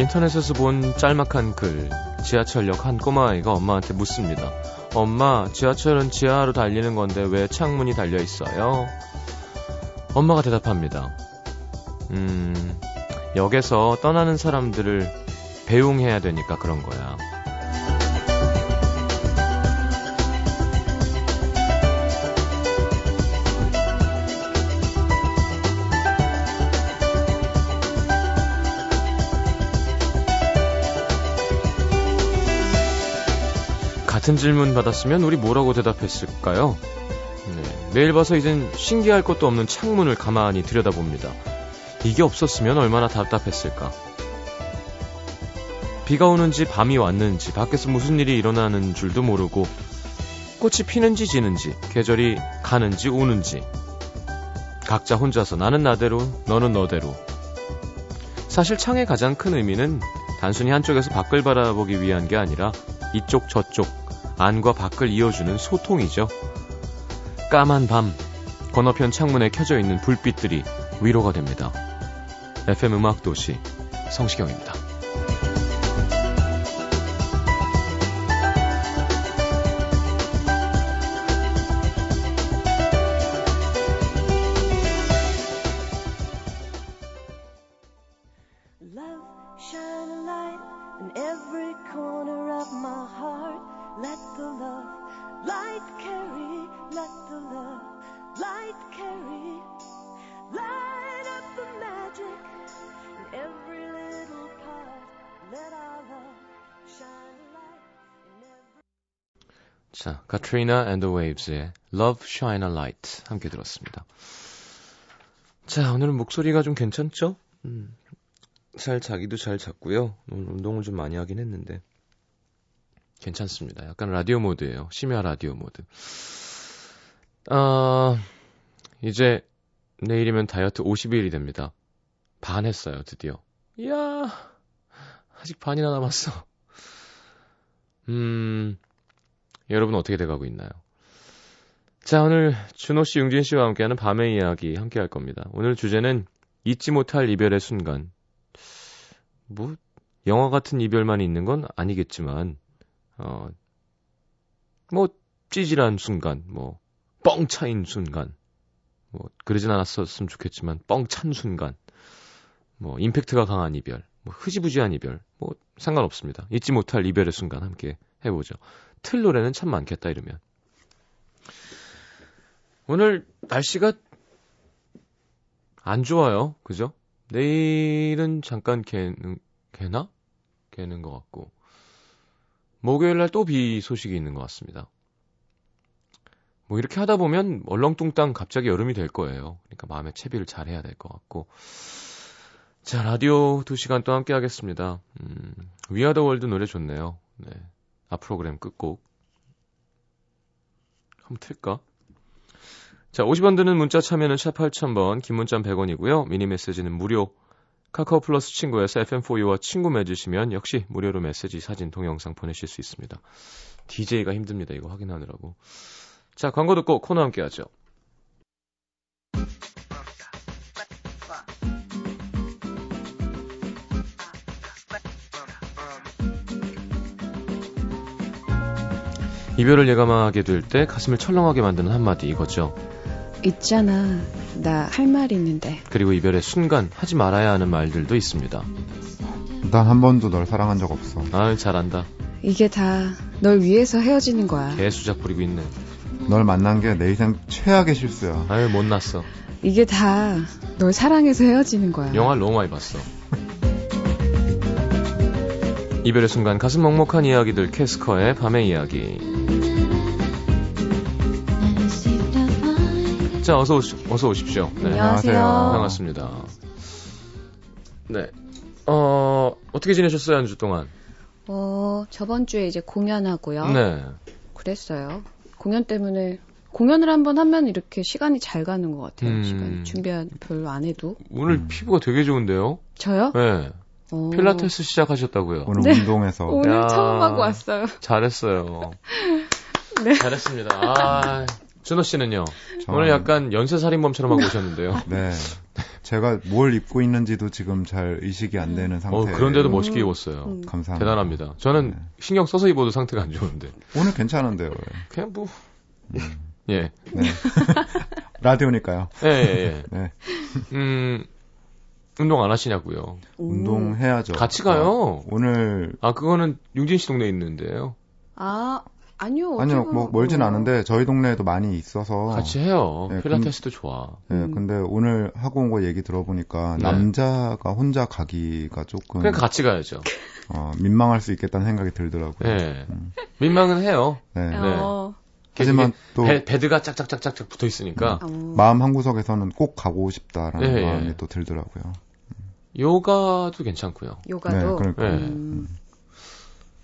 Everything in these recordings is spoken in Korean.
인터넷에서 본 짤막한 글. 지하철역 한 꼬마아이가 엄마한테 묻습니다. 엄마, 지하철은 지하로 달리는 건데 왜 창문이 달려 있어요? 엄마가 대답합니다. 음, 역에서 떠나는 사람들을 배웅해야 되니까 그런 거야. 같은 질문 받았으면 우리 뭐라고 대답했을까요? 네, 매일 봐서 이젠 신기할 것도 없는 창문을 가만히 들여다봅니다. 이게 없었으면 얼마나 답답했을까. 비가 오는지 밤이 왔는지 밖에서 무슨 일이 일어나는 줄도 모르고 꽃이 피는지 지는지 계절이 가는지 오는지 각자 혼자서 나는 나대로 너는 너대로 사실 창의 가장 큰 의미는 단순히 한쪽에서 밖을 바라보기 위한 게 아니라 이쪽 저쪽 안과 밖을 이어주는 소통이죠. 까만 밤 건너편 창문에 켜져 있는 불빛들이 위로가 됩니다. FM 음악 도시 성시경입니다. 자, 카트리나 앤드 웨이브스의 Love Shine a Light 함께 들었습니다. 자, 오늘은 목소리가 좀 괜찮죠? 음, 잘 자기도 잘 잤고요. 오늘 운동을 좀 많이 하긴 했는데 괜찮습니다. 약간 라디오 모드예요. 심야 라디오 모드. 아, 이제 내일이면 다이어트 50일이 됩니다. 반 했어요, 드디어. 이야, 아직 반이나 남았어. 음, 여러분 어떻게 돼가고 있나요? 자, 오늘 준호 씨, 융진 씨와 함께하는 밤의 이야기 함께 할 겁니다. 오늘 주제는 잊지 못할 이별의 순간. 뭐, 영화 같은 이별만 있는 건 아니겠지만, 어, 뭐, 찌질한 순간, 뭐, 뻥 차인 순간, 뭐, 그러진 않았었으면 좋겠지만, 뻥 찬 순간, 뭐, 임팩트가 강한 이별, 뭐, 흐지부지한 이별, 뭐, 상관없습니다. 잊지 못할 이별의 순간 함께 해보죠. 틀 노래는 참 많겠다 이러면. 오늘 날씨가 안 좋아요. 그죠? 내일은 잠깐 개는, 개나? 개는 것 같고. 목요일 날 또 비 소식이 있는 것 같습니다. 뭐 이렇게 하다 보면 얼렁뚱땅 갑자기 여름이 될 거예요. 그러니까 마음의 채비를 잘 해야 될 것 같고. 자, 라디오 2시간 또 함께 하겠습니다. 음, We Are the World 노래 좋네요. 네. 아 프로그램 끝곡 한번 틀까? 자, 50원 드는 문자 참여는 샵 8000번, 긴 문자 100원이고요. 미니 메시지는 무료. 카카오 플러스 친구에서 FM4U와 친구 맺으시면 역시 무료로 메시지, 사진, 동영상 보내실 수 있습니다. DJ가 힘듭니다. 이거 확인하느라고. 자, 광고 듣고 코너 함께 하죠. 이별을 예감하게 될 때 가슴을 철렁하게 만드는 한마디 이거죠. 있잖아. 나 할 말 있는데. 그리고 이별의 순간 하지 말아야 하는 말들도 있습니다. 난 한 번도 널 사랑한 적 없어. 아, 잘한다. 이게 다 널 위해서 헤어지는 거야. 개수작 부리고 있네. 널 만난 게 내 인생 최악의 실수야. 아유, 못났어. 이게 다 널 사랑해서 헤어지는 거야. 영화를 너무 많이 봤어. 이별의 순간 가슴 먹먹한 이야기들 캐스커의 밤의 이야기. 자, 어서, 오시, 어서 오십시오. 네. 안녕하세요. 반갑습니다. 네. 어, 어떻게 지내셨어요, 한 주 동안? 어, 저번 주에 이제 공연하고요. 네. 그랬어요. 공연 때문에, 공연을 한번 하면 이렇게 시간이 잘 가는 것 같아요. 음. 시간 준비한 별로 안 해도. 오늘 음. 피부가 되게 좋은데요? 저요? 네. 어. 필라테스 시작하셨다고요? 오늘 네. 운동해서 오늘 야. 처음 하고 왔어요. 잘했어요. 네. 잘했습니다. 아, 준호 씨는요? 저는- 오늘 약간 연쇄살인범처럼 하고 오셨는데요. 네 제가 뭘 입고 있는지도 지금 잘 의식이 안 되는 상태. 어, 그런데도 음. 멋있게 입었어요. 음. 감사합니다. 대단합니다. 저는 네. 신경 써서 입어도 상태가 안 좋은데. 오늘 괜찮은데요. 그냥 뭐, 음, 예. 네. 라디오니까요. 예, 예, 예. 네. 음, 운동 안 하시냐고요. 음. 운동해야죠. 같이 가요. 어, 오늘 아, 그거는 융진 씨 동네에 있는데요. 아, 아니요. 아니요, 뭐 멀진 어. 않은데 저희 동네에도 많이 있어서. 같이 해요. 네, 필라테스도 좋아. 네, 음. 근데 오늘 하고 온 거 얘기 들어보니까 네. 남자가 혼자 가기가 조금 그냥 같이 가야죠. 어, 민망할 수 있겠다는 생각이 들더라고요. 예. 음. 민망은 해요. 네. 어. 하지만 또 배, 베드가 짝짝짝짝짝 붙어 있으니까 어. 마음 한 구석에서는 꼭 가고 싶다라는 예, 예. 마음이 또 들더라고요. 요가도 괜찮고요. 요가도. 네, 그러니까. 네. 음.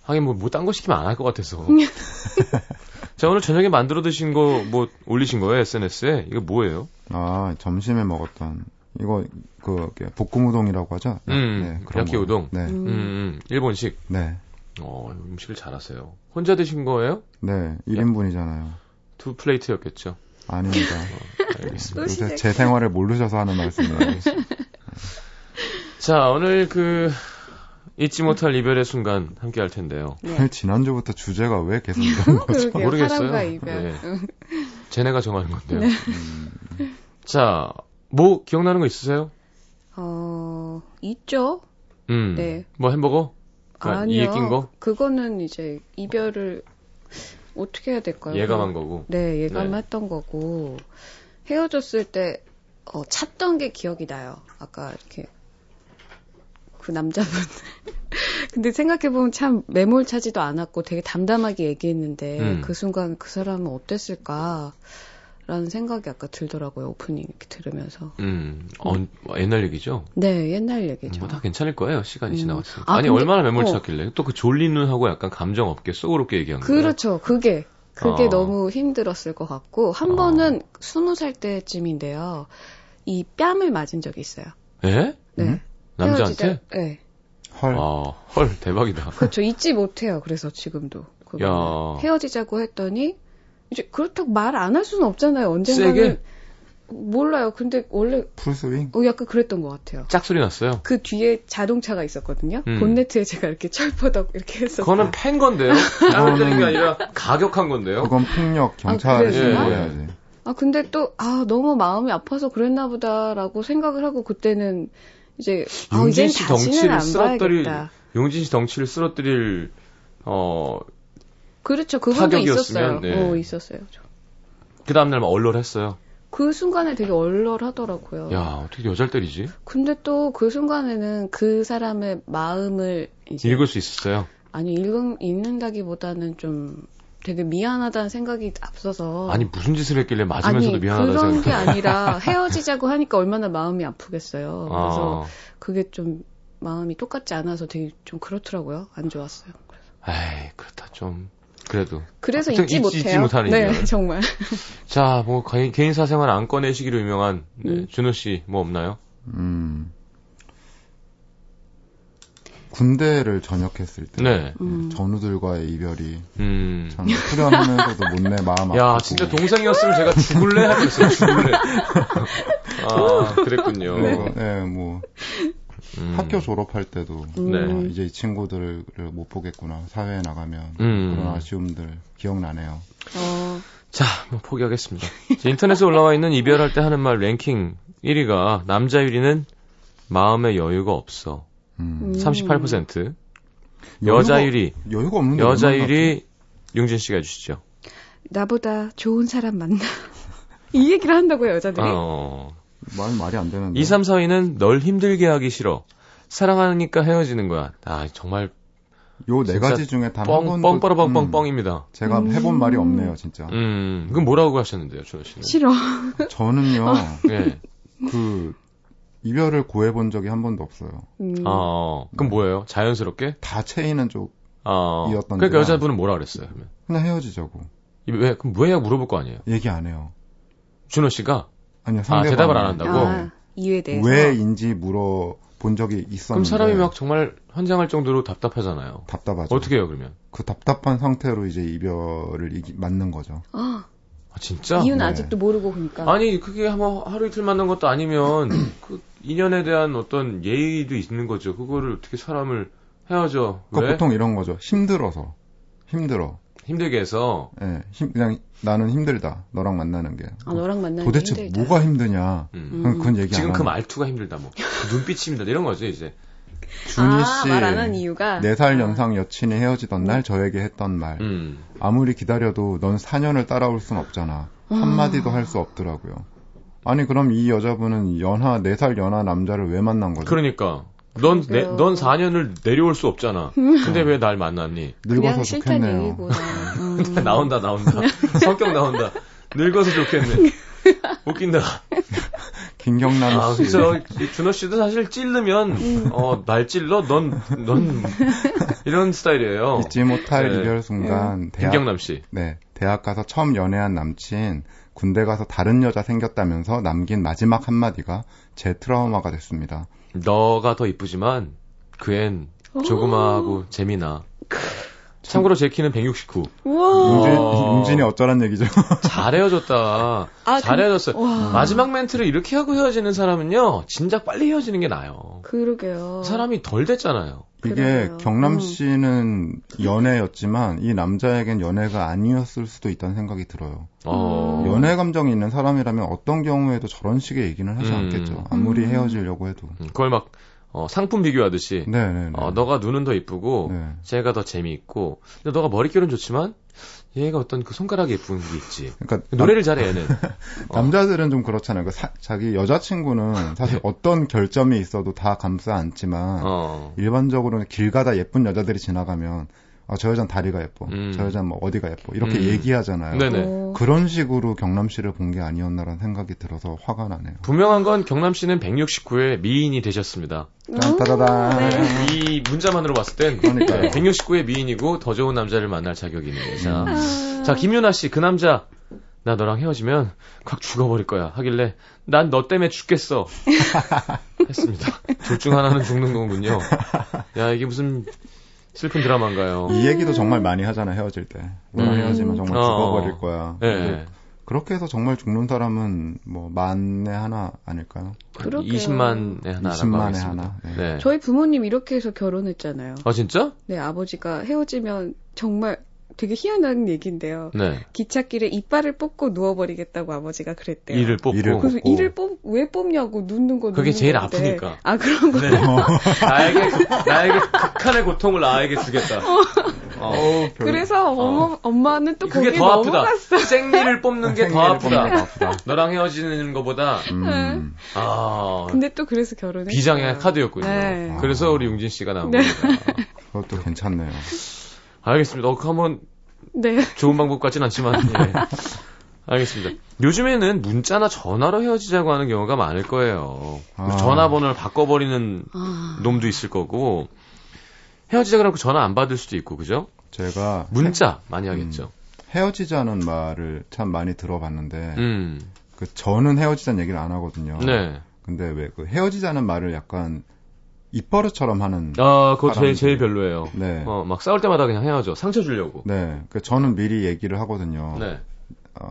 하긴 뭐, 뭐, 딴거 시키면 안 할 것 같아서. 자, 오늘 저녁에 만들어 드신 거, 뭐, 올리신 거예요, SNS에? 이거 뭐예요? 아 점심에 먹었던 이거 그 볶음 우동이라고 하죠. 음, 그런 야끼 거. 우동. 네, 음. 음, 음, 일본식. 네, 어, 음식을 잘하세요. 혼자 드신 거예요? 네. 1인분이잖아요. 두 플레이트였겠죠. 아닙니다. 알겠습니다. 또 요새. 제 생활을 모르셔서 하는 말씀이에요. 자, 오늘 그, 잊지 못할 이별의 순간 함께 할 텐데요. 네. 지난주부터 주제가 왜 계속 이런 거죠? 모르겠어요. 네. 응. 쟤네가 정하는 건데요. 네. 음, 자, 뭐, 기억나는 거 있으세요? 어, 있죠? 음. 네. 뭐 햄버거? 그러니까 아니요. 이에 낀 거? 그거는 이제 이별을 어떻게 해야 될까요? 예감한 거고. 네, 예감했던 네. 거고 헤어졌을 때 어, 찾던 게 기억이 나요. 아까 이렇게 그 남자분. 근데 생각해 보면 참 매몰차지도 않았고 되게 담담하게 얘기했는데 음. 그 순간 그 사람은 어땠을까? 라는 생각이 아까 들더라고요. 오프닝 이렇게 들으면서. 음, 어, 옛날 얘기죠? 네, 옛날 얘기죠. 뭐 다 괜찮을 거예요. 시간이 음. 지나갔으니까. 아, 근데- 얼마나 매몰 어. 찼길래. 또그 졸린 눈하고 약간 감정 없게 쏙으롭게 얘기한 거예요. 그렇죠. 그게 그게 어. 너무 힘들었을 것 같고 한 어. 번은 스무 살 때쯤인데요. 이 뺨을 맞은 적이 있어요. 예? 네. 음? 남자한테? 헤어지자- 네. 헐. 아, 헐, 대박이다. 그렇죠. 잊지 못해요. 그래서 지금도. 야. 헤어지자고 했더니 이제 그렇다고 말 안 할 수는 없잖아요. 언젠가는 세게? 몰라요. 근데 원래 풀스윙? 어, 약간 그랬던 것 같아요. 짝소리 났어요. 그 뒤에 자동차가 있었거든요. 음. 본네트에 제가 이렇게 철퍼덕 이렇게 했었어요. 그거는 팬 건데요? 땀을 때린 게 아니라 가격한 건데요? 그건 폭력 경찰에 아, 그래요? 신고해야지. 아, 근데 또, 아, 너무 마음이 아파서 그랬나 보다라고 생각을 하고 그때는 이제, 아, 용진 씨 덩치를 안 쓰러뜨릴, 봐야겠다. 용진 씨 덩치를 쓰러뜨릴, 어, 그렇죠. 그분도 있었어요. 네. 어, 있었어요. 그 다음 날 막 얼얼했어요. 그 순간에 되게 얼얼하더라고요. 야, 어떻게 여자를 때리지? 근데 또 그 순간에는 그 사람의 마음을 이제 읽을 수 있었어요. 아니 읽은 읽는다기보다는 좀 되게 미안하다는 생각이 앞서서 아니, 무슨 짓을 했길래 맞으면서도 아니, 미안하다는 그런 생각이 게 아니라 헤어지자고 하니까 얼마나 마음이 아프겠어요. 그래서 아, 그게 좀 마음이 똑같지 않아서 되게 좀 그렇더라고요. 안 좋았어요. 에이, 그렇다, 좀. 그래도. 그래서 잊지 잊지- 못해요. 잊지 못하는 네, 이별. 정말. 자, 뭐, 개인, 개인 사생활 안 꺼내시기로 유명한, 네, 음. 준호 씨, 뭐 없나요? 음. 군대를 전역했을 때 네. 음. 전우들과의 이별이 음. 참 후련하면서도 못내 마음 야, 아프고 진짜 동생이었으면 제가 죽을래 하면서 죽을래. 아, 그랬군요. 그리고 네, 뭐 음. 학교 졸업할 때도 음. 네. 아, 이제 이 친구들을 못 보겠구나 사회에 나가면 음. 그런 아쉬움들 기억나네요. 어, 자, 뭐 포기하겠습니다. 자, 인터넷에 올라와 있는 이별할 때 하는 말 랭킹 1위가 남자 1위는 마음의 여유가 없어. 음. 음. 38%. 여자 여유가- 1위. 여유가 없는데 여자 얼마나 1위 융진 씨가 해주시죠. 나보다 좋은 사람 만나. 이 얘기를 한다고요, 여자들이? 어. 말 말이 안 되는데 2, 3, 4위는 널 힘들게 하기 싫어. 사랑하니까 헤어지는 거야. 아, 정말 요네 진짜 가지 중에 단한 뻥, 번도 뻥빠라뻥뻥 음, 뻥입니다. 제가 음. 해본 말이 없네요 진짜. 음, 그럼 뭐라고 하셨는데요, 준호 씨는? 싫어. 저는요 예. 그 이별을 고해본 적이 한 번도 없어요. 음. 어, 그럼 뭐예요? 자연스럽게? 다 채이는 쪽 어. 이었던 그러니까 여자분은 뭐라 그랬어요, 그러면? 그냥 헤어지자고 이- 왜, 그럼 왜야 물어볼 거 아니에요? 얘기 안 해요. 준호 씨가? 아니요 아, 대답을 안 한다고? 아, 이유에 대해서. 왜인지 물어 본 적이 있었는데 그럼 사람이 막 정말 환장할 정도로 답답하잖아요. 답답하죠. 어떻게 해요, 그러면? 그 답답한 상태로 이제 이별을 이기- 맞는 거죠. 아, 아, 진짜? 이유는 네. 아직도 모르고 그러니까. 아니 그게 한번 하루 이틀 만난 것도 아니면 그 인연에 대한 어떤 예의도 있는 거죠. 그거를 어떻게 사람을 헤어져 그왜 보통 이런 거죠. 힘들어서. 힘들어. 힘들게 해서 예, 힘, 그냥 나는 힘들다. 너랑 만나는 게. 아, 너랑 만나는 도대체 게 힘들다. 뭐가 힘드냐. 음. 음. 그건, 얘기 지금 안그 말투가 힘들다 뭐그 눈빛이 힘들다 이런 거죠 이제. 준희 아, 씨. 말안 한 이유가 4살 아. 연상 여친이 헤어지던 날 저에게 했던 말. 음. 아무리 기다려도 넌 4년을 따라올 순 없잖아. 한마디도 할 수 없더라고요. 아니, 그럼 이 여자분은 연하, 4살 연하 남자를 왜 만난 거죠? 그러니까 넌, 내. 넌 4년을 내려올 수 없잖아. 근데 왜 날 만났니? 늙어서 좋겠네요. 얘기구나. 음. 나온다, 나온다. 성격 나온다. 늙어서 좋겠네. 웃긴다. 김경남 아, 씨. 그래서 이 준호 씨도 사실 찔르면, 어, 날 찔러? 넌, 넌, 이런 스타일이에요. 잊지 못할 네. 이별 순간. 대학, 김경남 씨. 네. 대학 가서 처음 연애한 남친, 군대 가서 다른 여자 생겼다면서 남긴 마지막 한마디가 제 트라우마가 됐습니다. 너가 더 이쁘지만, 그앤 조그마하고 재미나. 참고로 제 키는 169. 우와. 용진, 어. 용진이 어쩌란 얘기죠? 잘 헤어졌다. 아, 잘 그- 헤어졌어요. 와. 마지막 멘트를 이렇게 하고 헤어지는 사람은요, 진작 빨리 헤어지는 게 나아요. 그러게요. 사람이 덜 됐잖아요. 이게. 경남 음. 씨는 연애였지만 이 남자에겐 연애가 아니었을 수도 있다는 생각이 들어요. 어. 음. 연애 감정이 있는 사람이라면 어떤 경우에도 저런 식의 얘기는 하지 음. 않겠죠. 아무리 음. 헤어지려고 해도. 음, 그걸 막, 어, 상품 비교하듯이, 네네네. 어, 너가 눈은 더 이쁘고, 네. 쟤가 더 재미있고, 근데 너가 머릿결은 좋지만, 얘가 어떤 그 손가락이 예쁜 게 있지. 그러니까 노래를 잘해, 얘는. 어. 남자들은 좀 그렇잖아요. 그 사- 자기 여자친구는 사실 어떤 결점이 있어도 다 감싸 안지만 어. 일반적으로는 길 가다 예쁜 여자들이 지나가면 아, 저 여자는 다리가 예뻐. 음. 저 여자는 뭐 어디가 예뻐. 이렇게 음. 얘기하잖아요. 네네. 어. 그런 식으로 경남 씨를 본 게 아니었나라는 생각이 들어서 화가 나네요. 분명한 건 경남 씨는 169의 미인이 되셨습니다. 따다다다. 네. 이 문자만으로 봤을 땐 그러니까요. 169의 미인이고 더 좋은 남자를 만날 자격이 있는 거예요. 자, 아. 자, 김윤아 씨, 그 남자, 나 너랑 헤어지면 확 죽어버릴 거야. 하길래, 난 너 때문에 죽겠어. 했습니다. 둘 중 하나는 죽는 거군요. 야, 이게 무슨 슬픈 드라마인가요? 이 얘기도 정말 많이 하잖아요. 헤어질 때. 너랑 음. 헤어지면 정말 어. 죽어버릴 거야. 네. 근데 그렇게 해서 정말 죽는 사람은 뭐 만에 하나 아닐까요? 그러게요. 20만에 하나라고 20만에 하겠습니다. 하나. 네. 네. 저희 부모님 이렇게 해서 결혼했잖아요. 아, 진짜? 네, 아버지가 헤어지면 정말 되게 희한한 얘기인데요. 네. 기찻길에 이빨을 뽑고 누워버리겠다고 아버지가 그랬대요. 이를 뽑고. 이를 그래서 뽑고. 이를 뽑, 왜 뽑냐고 눕는 거 그게 눕는 제일 건데. 아프니까. 아, 그런 거. 네. 나에게, 그- 나에게 극한의 고통을 나에게 주겠다. 어. 그래서 어머, 엄마 는 또 그게 거기에 더 아프다. 넘어갔어. 생리를 뽑는 게더 생리를 뽑는 게 더 아프다. 아프다. 너랑 헤어지는 것보다, 음. 아, 근데 또 그래서 결혼했어요. 비장의 카드였군요. 네. 그래서 우리 용진 씨가 나온 네. 겁니다. 그것도 괜찮네요. 알겠습니다. 어, 그 한번 네. 좋은 방법 같진 않지만, 예. 알겠습니다. 요즘에는 문자나 전화로 헤어지자고 하는 경우가 많을 거예요. 아. 전화번호를 바꿔버리는 아, 놈도 있을 거고, 헤어지자 그러고 전화 안 받을 수도 있고, 그죠? 제가 문자 많이 하겠죠. 헤어지자는 말을 참 많이 들어봤는데 음, 그 저는 헤어지자는 얘기를 안 하거든요. 네. 근데 왜 그 헤어지자는 말을 약간 입버릇처럼 하는 아, 그거 제일, 사람들. 제일 별로예요. 네. 어, 막 싸울 때마다 그냥 헤어져. 상처 주려고. 네. 그 저는 미리 얘기를 하거든요. 네. 어,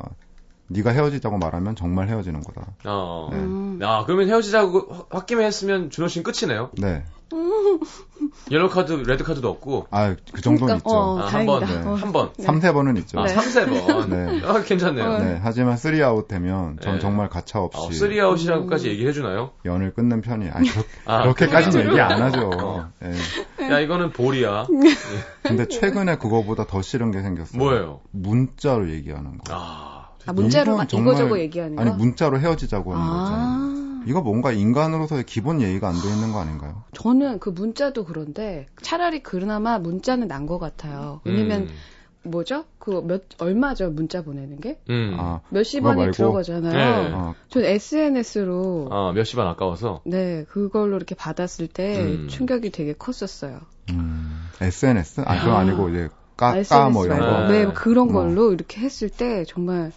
네가 헤어지자고 말하면 정말 헤어지는 거다. 어. 네. 음. 아, 그러면 헤어지자고 확- 홧김에 했으면 준호 씨는 끝이네요. 네. 옐로 카드, 레드 카드도 없고. 아, 그 정도는 그러니까, 있죠. 어, 아, 한 번. 네. 어. 한 번. 네. 삼세 번은 있죠. 아, 네. 삼세 번. 네. 아, 괜찮네요. 어. 네. 하지만 쓰리 아웃 되면 전 네. 정말 가차 없이 어, three out이라고까지 얘기해 주나요? 연을 끊는 편이 아니 그렇, 아, 그렇게까지는 그래요? 얘기 안 하죠. 어. 네. 야, 이거는 볼이야. 근데 최근에 그거보다 더 싫은 게 생겼어요. 뭐예요? 문자로 얘기하는 거. 아, 아, 문자로 이거저거 얘기하는 거? 아니 문자로 헤어지자고 하는 거 있잖아요. 아, 이거 뭔가 인간으로서의 기본 예의가 안 돼 있는 거 아닌가요? 저는 그 문자도 그런데 차라리 그나마 문자는 난 것 같아요. 왜냐면 뭐죠? 그 몇 얼마죠 문자 보내는 게? 음. 아, 몇십 원이 말고? 들어가잖아요. 네. 어, 전 SNS로 아, 몇십 원 아까워서. 네 그걸로 이렇게 받았을 때 음. 충격이 되게 컸었어요. 음, SNS? 아, 그건 아. 아니고 이제 까까 뭐 이런. 거. 네. 네 그런 어. 걸로 이렇게 했을 때 정말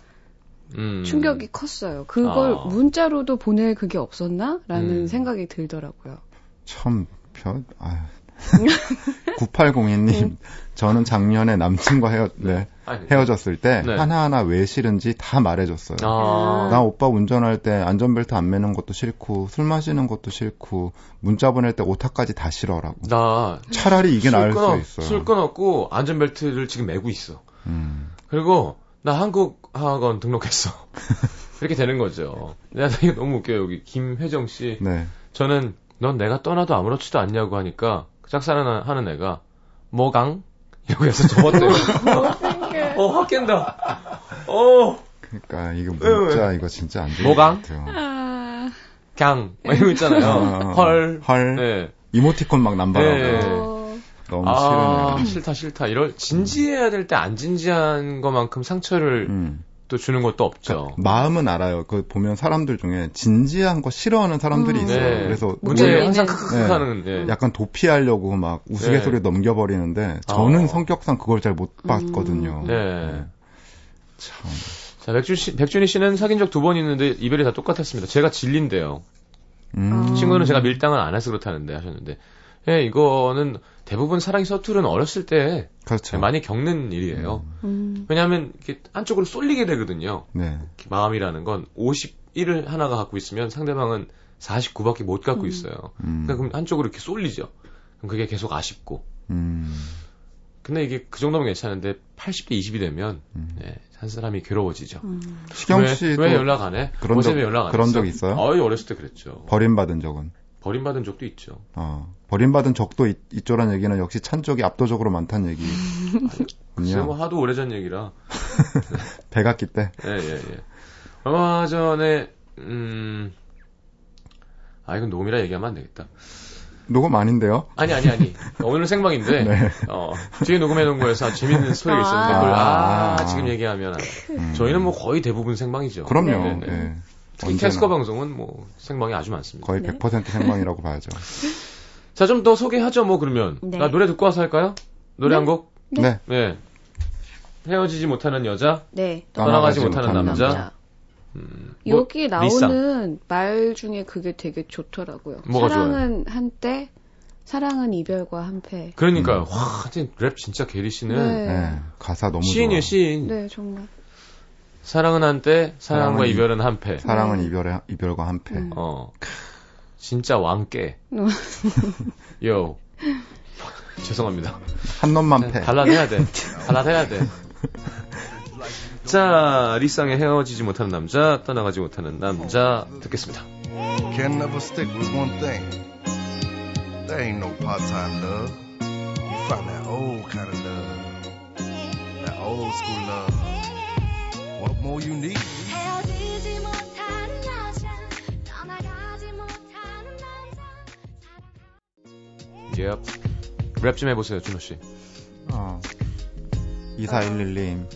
음. 충격이 컸어요. 그걸 아. 문자로도 보낼 그게 없었나라는 음. 생각이 들더라고요. 참 별, 아, 9802님, 저는 작년에 남친과 헤어, 네, 아니, 헤어졌을 때 네. 하나하나 왜 싫은지 다 말해줬어요. 아. 나 오빠 운전할 때 안전벨트 안 매는 것도 싫고 술 마시는 것도 싫고 문자 보낼 때 오타까지 다 싫어라고. 나 차라리 이게 술 나을 끊어, 수 있어요. 술 끊었고 안전벨트를 지금 매고 있어. 음. 그리고 나 한국 학원 등록했어. 이렇게 되는 거죠. 내가 이게 너무 웃겨요. 여기 김혜정 씨. 네. 저는 넌 내가 떠나도 아무렇지도 않냐고 하니까 짝사랑 하는 애가 뭐강? 이러고 해서 접었대요. 어, 확 깬다. 어, 그러니까 이거? 문자 이거 진짜 안 되는 뭐가? 것 같아요. 아, 강. 막거 있잖아요. 어, 헐. 헐. 네. 이모티콘 막 남발하고 네. 어, 너무 아, 싫으네요. 싫다, 싫다. 이럴, 진지해야 될 때 안 진지한 것만큼 상처를 음. 또 주는 것도 없죠. 마음은 알아요. 그 보면 사람들 중에 진지한 거 싫어하는 사람들이 음. 있어요. 네. 그래서 문제 항상 네. 크크크 네. 하는, 예. 약간 도피하려고 막 우스갯소리 네. 넘겨버리는데 저는 어. 성격상 그걸 잘 못 봤거든요. 네. 참. 자, 백준 씨, 백준희 씨는 사귄 적 두 번 있는데 이별이 다 똑같았습니다. 제가 진린데요. 음. 친구는 제가 밀당을 안 해서 그렇다는데 하셨는데. 예, 이거는 대부분 사랑이 서투른 어렸을 때 그렇죠. 많이 겪는 일이에요. 음. 왜냐하면 이렇게 한쪽으로 쏠리게 되거든요. 네. 마음이라는 건 51을 하나가 갖고 있으면 상대방은 49밖에 못 갖고 음. 있어요. 음. 그러니까 그럼 한쪽으로 이렇게 쏠리죠. 그럼 그게 계속 아쉽고. 음. 근데 이게 그 정도면 괜찮은데 80대 20이 되면 음. 예, 한 사람이 괴로워지죠. 음. 시경 왜, 씨도 왜 연락 안 해? 그런 어제 적- 왜 연락 안 그런 했어? 적 있어요? 어이, 어렸을 때 그랬죠. 버림받은 적은 버림받은 적도 있죠. 어. 버림받은 적도 있, 있죠란 얘기는 역시 찬 적이 압도적으로 많다는 글쎄 뭐. 하도 오래전 얘기라. 백악기 때. 예, 예, 예. 얼마 전에, 음, 아, 이건 녹음이라 얘기하면 안 되겠다. 녹음 아닌데요? 아니, 아니, 아니. 오늘은 생방인데, 네. 어, 뒤에 녹음해놓은 거에서 재밌는 스토리가 있었는데, 그걸, 아, 아. 지금 얘기하면. 음. 저희는 뭐 거의 대부분 생방이죠. 그럼요. 네, 네. 예. 특히 캐스커 방송은 뭐 생방이 아주 많습니다. 거의 네. 100% 생방이라고 봐야죠. 자, 좀 더 소개하죠, 뭐, 그러면. 네. 나 노래 듣고 와서 할까요? 노래 한 곡? 네. 네. 헤어지지 못하는 여자, 네. 떠나가지 못하는 남자. 남자. 음, 뭐, 여기 나오는 말 중에 그게 되게 좋더라고요. 뭐가 사랑은 한때, 사랑은 이별과 한패. 그러니까요. 음. 와, 하여튼 랩 진짜 게리 씨는 네. 네. 가사 너무 시인이에요. 시인. 네, 정말. 사랑은 한때, 사랑과 사랑은 이- 이별은 한패. 사랑은 네. 이별의 이별과 한패. 음. 어. 진짜 왕깨. 음. 요. 죄송합니다. 한 놈만 패. 해야 돼. 해야 돼. 자, 리쌍의 헤어지지 못하는 남자, 떠나가지 못하는 남자 듣겠습니다. Can never stick with one thing. There ain't no part-time love. You find that old kind of love. That old school love. What more you need? 헤어지지 못하는 여자 떠나가지 못하는 남자 예. 랩좀 해보세요, 준호 씨. 어. 2411님.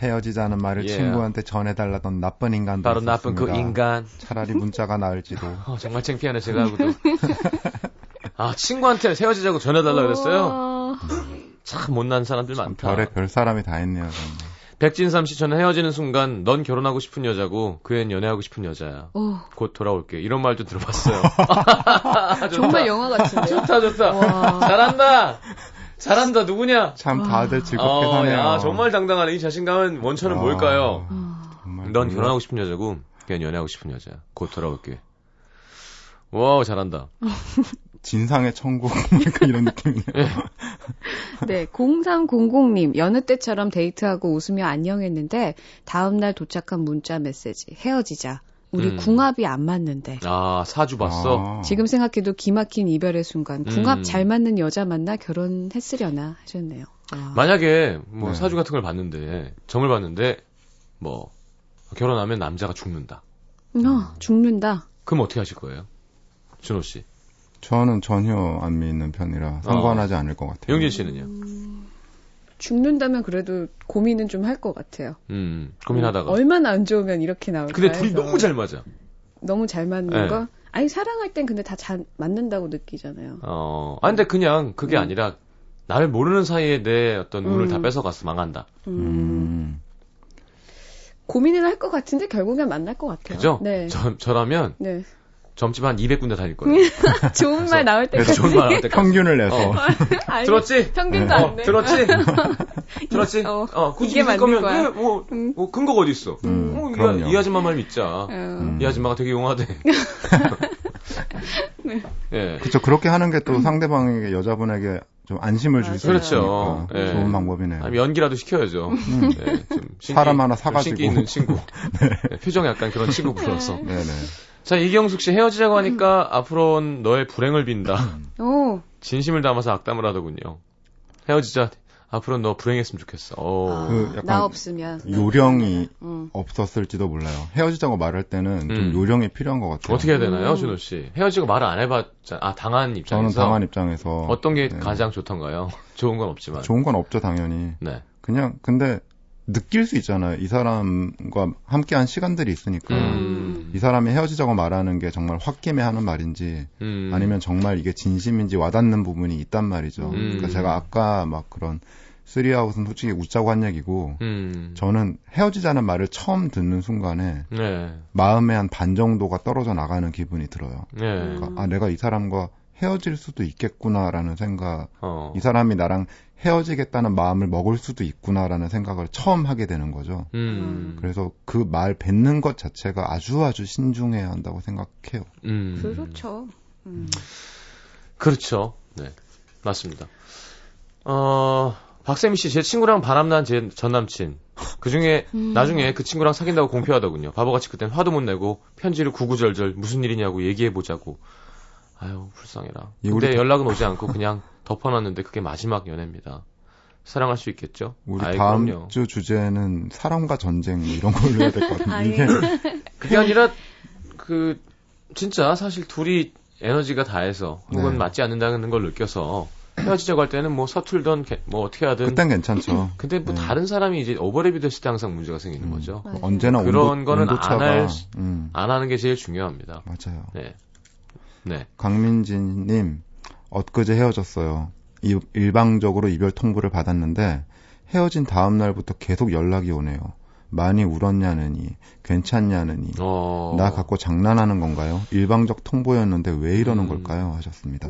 헤어지자는 말을 예. 친구한테 전해달라던 나쁜 인간도 바로 나쁜 그 있었습니다. 인간. 차라리 문자가 나을지도. 어, 정말 창피하네, 제가 하고도. 아, 친구한테 헤어지자고 전해달라 그랬어요? 어, 참 못난 사람들 많다. 별의 별 사람이 다 했네요. 정말. 백진삼 씨, 저는 헤어지는 순간 넌 결혼하고 싶은 여자고 그 애는 연애하고 싶은 여자야. 어, 곧 돌아올게. 이런 말도 들어봤어요. 정말 영화 같은데요? 좋다, 좋다. 와. 잘한다. 잘한다. 누구냐? 참 다들 즐겁게 어, 사네요. 야, 정말 당당하네. 이 자신감은 원천은 아, 뭘까요? 어, 정말 넌 몰라. 결혼하고 싶은 여자고 걔 연애하고 싶은 여자야. 곧 돌아올게. wow, 잘한다. 진상의 천국 약간 이런 느낌이네요. 네, 0300님, 여느 때처럼 데이트하고 웃으며 안녕했는데, 다음 날 도착한 문자 메시지, 헤어지자. 우리 음. 궁합이 안 맞는데. 아, 사주 봤어? 아. 지금 생각해도 기막힌 이별의 순간, 궁합 음. 잘 맞는 여자 만나 결혼했으려나 하셨네요. 와. 만약에 뭐 네. 사주 같은 걸 봤는데 점을 봤는데 뭐 결혼하면 남자가 죽는다. 어, 죽는다. 그럼 어떻게 하실 거예요? 준호 씨. 저는 전혀 안 믿는 편이라 상관하지 않을 것 같아요. 영진 씨는요? 죽는다면 그래도 고민은 좀 할 것 같아요. 음, 고민하다가. 얼마나 안 좋으면 이렇게 나올까 근데 둘이 해서. 너무 잘 맞아. 너무 잘 맞는 네. 거? 아니, 사랑할 땐 근데 다 잘 맞는다고 느끼잖아요. 어, 아 근데 그냥 그게 음. 아니라 나를 모르는 사이에 내 어떤 운을 음. 다 뺏어갔어 망한다. 음. 음. 고민은 할것 같은데 결국엔 만날 것 같아요. 그죠? 네. 저, 저라면 네. 점집 한 200군데 다닐 거예요. 좋은 말 나올 때까지. 좋은 말 나올 때까지. 평균을 내서 어. 아니, 들었지? 평균도 어, 안 돼. 들었지? 들었지? 어, 어, 굳이 이게 믿을 맞는 거면, 거야. 그, 뭐, 음. 뭐, 근거가 어디 있어? 음, 어, 그럼요. 이, 이 아줌마 말 믿자. 음. 이 아줌마가 되게 용하대. 예. 그렇죠. 그렇게 하는 게 또 상대방에게 여자분에게 좀 안심을 줄수 맞아요. 그렇죠. 있으니까 예. 좋은 방법이네요. 아니, 연기라도 시켜야죠. 예, 좀 신기, 사람 하나 좀 사가지고. 신기 있는 친구. 예, 표정 약간 그런 친구 불러서. 네네. 자, 이경숙 씨 헤어지자고 하니까 앞으로는 너의 불행을 빈다. 오, 진심을 담아서 악담을 하더군요. 헤어지자. 앞으로는 너 불행했으면 좋겠어. 어. 아, 그 약간 나 없으면. 요령이 음. 없었을지도 몰라요. 헤어지자고 말할 때는 좀 음. 요령이 필요한 것 같아요. 어떻게 해야 되나요, 음. 준호 씨? 헤어지고 말을 안 해봤잖아. 아, 당한 입장에서. 저는 당한 입장에서 어떤 게 네. 가장 좋던가요? 좋은 건 없지만. 좋은 건 없죠, 당연히. 네. 그냥 근데 느낄 수 있잖아요. 이 사람과 함께한 시간들이 있으니까 음. 이 사람이 헤어지자고 말하는 게 정말 홧김에 하는 말인지 음. 아니면 정말 이게 진심인지 와닿는 부분이 있단 말이죠. 음. 그러니까 제가 아까 막 그런 쓰리아웃은 솔직히 웃자고 한 얘기고 음. 저는 헤어지자는 말을 처음 듣는 순간에 네. 마음의 한 반 정도가 떨어져 나가는 기분이 들어요. 네. 그러니까 아 내가 이 사람과 헤어질 수도 있겠구나라는 생각, 어. 이 사람이 나랑 헤어지겠다는 마음을 먹을 수도 있구나라는 생각을 처음 하게 되는 거죠. 음. 그래서 그 말 뱉는 것 자체가 아주 아주 신중해야 한다고 생각해요. 음. 그렇죠. 음. 그렇죠. 네. 맞습니다. 어, 박세미 씨, 제 친구랑 바람난 제 전 남친. 그 중에, 음. 나중에 그 친구랑 사귄다고 공표하더군요. 바보같이 그땐 화도 못 내고, 편지를 구구절절 무슨 일이냐고 얘기해보자고. 아유, 불쌍해라. 이 근데 우리 연락은 오지 않고 그냥 덮어놨는데 그게 마지막 연애입니다. 사랑할 수 있겠죠? 우리 아이, 다음 그럼요. 주 주제는 사랑과 전쟁 뭐 이런 걸로 해야 될 것 같은데 그게 아니라, 그, 진짜 사실 둘이 에너지가 다해서, 혹은 네. 맞지 않는다는 걸 느껴서, 헤어지자고 할 때는 뭐 서툴던, 게- 뭐 어떻게 하든. 그땐 괜찮죠. 근데 뭐 네. 다른 사람이 이제 오버랩이 됐을 때 항상 문제가 생기는 음. 거죠. 맞아요. 언제나 그런 온도, 거는 안할 수- 음, 안 하는 게 제일 중요합니다. 맞아요. 네. 네. 강민진님 엊그제 헤어졌어요. 이- 일방적으로 이별 통보를 받았는데 헤어진 다음 날부터 계속 연락이 오네요. 많이 울었냐느니 괜찮냐느니 어. 나 갖고 장난하는 건가요? 일방적 통보였는데 왜 이러는 음. 걸까요? 하셨습니다.